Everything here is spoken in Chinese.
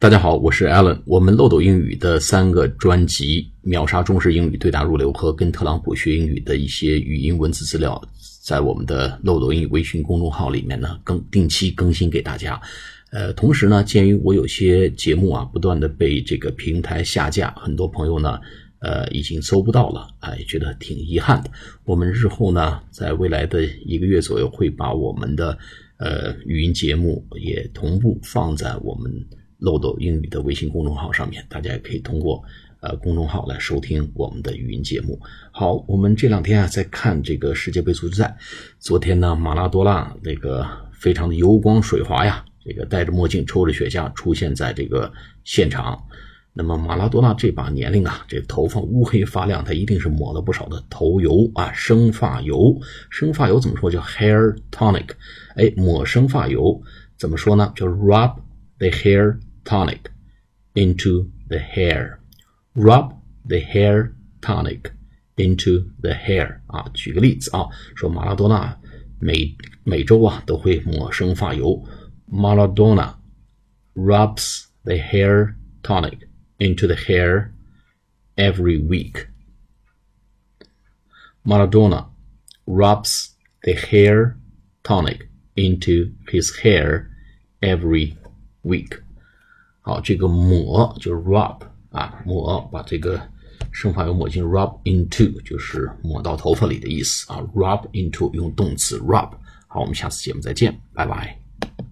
大家好，我是 Allen。我们漏斗英语的三个专辑《秒杀中式英语对答入流》和跟特朗普学英语的一些语音文字资料，在我们的漏斗英语微信公众号里面呢，更定期更新给大家。呃，同时呢，鉴于我有些节目啊，不断的被这个平台下架，很多朋友呢，呃，已经搜不到了，哎，觉得挺遗憾的。我们日后呢，在未来的一个月左右，会把我们的呃语音节目也同步放在我们。漏斗英语的微信公众号上面，大家也可以通过呃公众号来收听我们的语音节目。好，我们这两天啊在看这个世界杯足球赛。昨天呢，马拉多纳那个非常的油光水滑呀，这个戴着墨镜抽着雪茄出现在这个现场。那么马拉多纳这把年龄啊，这头发乌黑发亮，他一定是抹了不少的头油啊，生发油。生发油怎么说？叫 hair tonic。哎，抹生发油怎么说呢？叫 rub the hair。tonic into the hair. Rub the hair tonic into the hair 啊，举个例子啊，说马拉多纳每每周啊都会抹生发油。Maradona rubs the hair tonic into the hair every week. Maradona rubs the hair tonic into his hair every week. 好，这个抹就是 rub 啊，抹把这个生发油抹进 rub into，就是抹到头发里的意思啊。rub into 用动词 rub。好，我们下次节目再见，拜拜。